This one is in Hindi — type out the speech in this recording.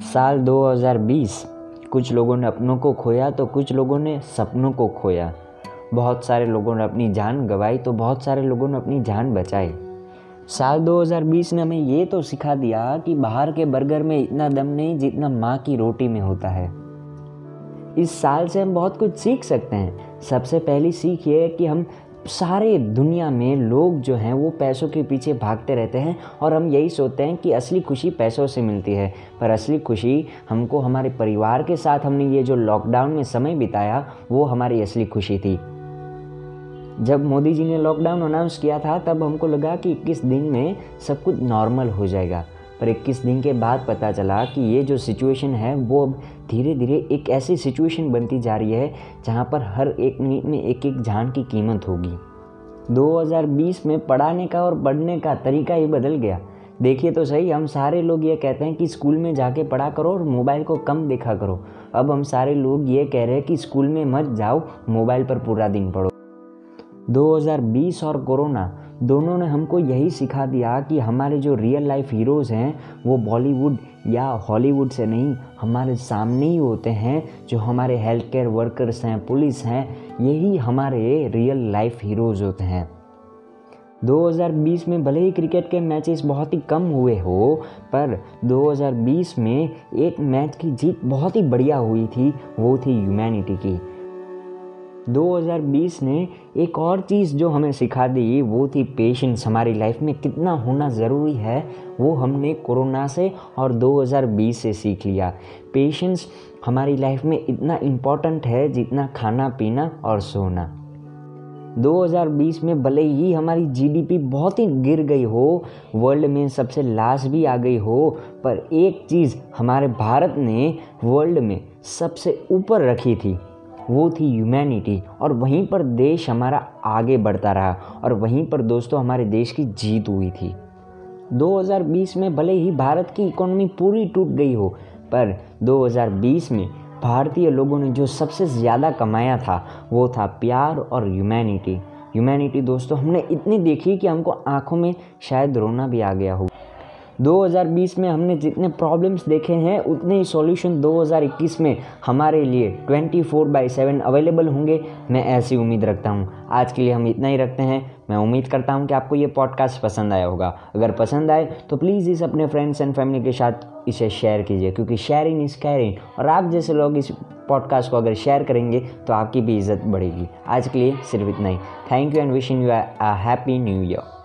साल 2020 कुछ लोगों ने अपनों को खोया तो कुछ लोगों ने सपनों को खोया। बहुत सारे लोगों ने अपनी जान गंवाई तो बहुत सारे लोगों ने अपनी जान बचाई। साल 2020 ने हमें ये तो सिखा दिया कि बाहर के बर्गर में इतना दम नहीं जितना माँ की रोटी में होता है। इस साल से हम बहुत कुछ सीख सकते हैं। सबसे पहली सीख ये है कि हम सारे दुनिया में लोग जो हैं, वो पैसों के पीछे भागते रहते हैं और हम यही सोचते हैं कि असली खुशी पैसों से मिलती है। पर असली खुशी हमको, हमारे परिवार के साथ हमने ये जो लॉकडाउन में समय बिताया, वो हमारी असली खुशी थी। जब मोदी जी ने लॉकडाउन अनाउंस किया था, तब हमको लगा कि इक्कीस दिन में सब कुछ नॉर्मल हो जाएगा। पर इक्कीस दिन के बाद पता चला कि ये जो सिचुएशन है, वो अब धीरे धीरे एक ऐसी सिचुएशन बनती जा रही है, जहाँ पर हर एक मिनट में एक एक जान की कीमत होगी। 2020 में पढ़ाने का और पढ़ने का तरीका ही बदल गया। देखिए तो सही, हम सारे लोग ये कहते हैं कि स्कूल में जाके पढ़ा करो और मोबाइल को कम देखा करो। अब हम सारे लोग ये कह रहे हैं कि स्कूल में मत जाओ, मोबाइल पर पूरा दिन पढ़ो। 2020 और कोरोना दोनों ने हमको यही सिखा दिया कि हमारे जो रियल लाइफ हीरोज़ हैं, वो बॉलीवुड या हॉलीवुड से नहीं, हमारे सामने ही होते हैं, जो हमारे हेल्थ केयर वर्कर्स हैं पुलिस हैं, यही हमारे रियल लाइफ हीरोज़ होते हैं। 2020 में भले ही क्रिकेट के मैचेस बहुत ही कम हुए हो, पर 2020 में एक मैच की जीत बहुत ही बढ़िया हुई थी, वो थी ह्यूमैनिटी की। 2020 ने एक और चीज़ जो हमें सिखा दी, वो थी पेशेंस हमारी लाइफ में कितना होना ज़रूरी है, वो हमने कोरोना से और 2020 से सीख लिया। पेशेंस हमारी लाइफ में इतना इंपॉर्टेंट है जितना खाना, पीना और सोना। 2020 में भले ही हमारी जीडीपी बहुत ही गिर गई हो वर्ल्ड में सबसे लास्ट भी आ गई हो, पर एक चीज़ हमारे भारत ने वर्ल्ड में सबसे ऊपर रखी थी वो थी ह्यूमैनिटी और वहीं पर देश हमारा आगे बढ़ता रहा और वहीं पर दोस्तों हमारे देश की जीत हुई थी। 2020 में भले ही भारत की इकोनॉमी पूरी टूट गई हो, पर 2020 में भारतीय लोगों ने जो सबसे ज़्यादा कमाया था, वो था प्यार और ह्यूमैनिटी ह्यूमैनिटी दोस्तों, हमने इतनी देखी कि हमको आँखों में शायद रोना भी आ गया हो। 2020 में हमने जितने प्रॉब्लम्स देखे हैं, उतने ही सॉल्यूशन 2021 में हमारे लिए 24 फोर बाई सेवन अवेलेबल होंगे। मैं ऐसी उम्मीद रखता हूँ। आज के लिए हम इतना ही रखते हैं। मैं उम्मीद करता हूँ कि आपको ये पॉडकास्ट पसंद आया होगा। अगर पसंद आए तो प्लीज़ इस अपने फ्रेंड्स एंड फैमिली के साथ इसे शेयर कीजिए, क्योंकि शेयरिंग इज़ कैरिंग और आप जैसे लोग इस पॉडकास्ट को अगर शेयर करेंगे तो आपकी भी इज़्ज़त बढ़ेगी। आज के लिए सिर्फ़ इतना ही। Thank you and wishing you a happy new year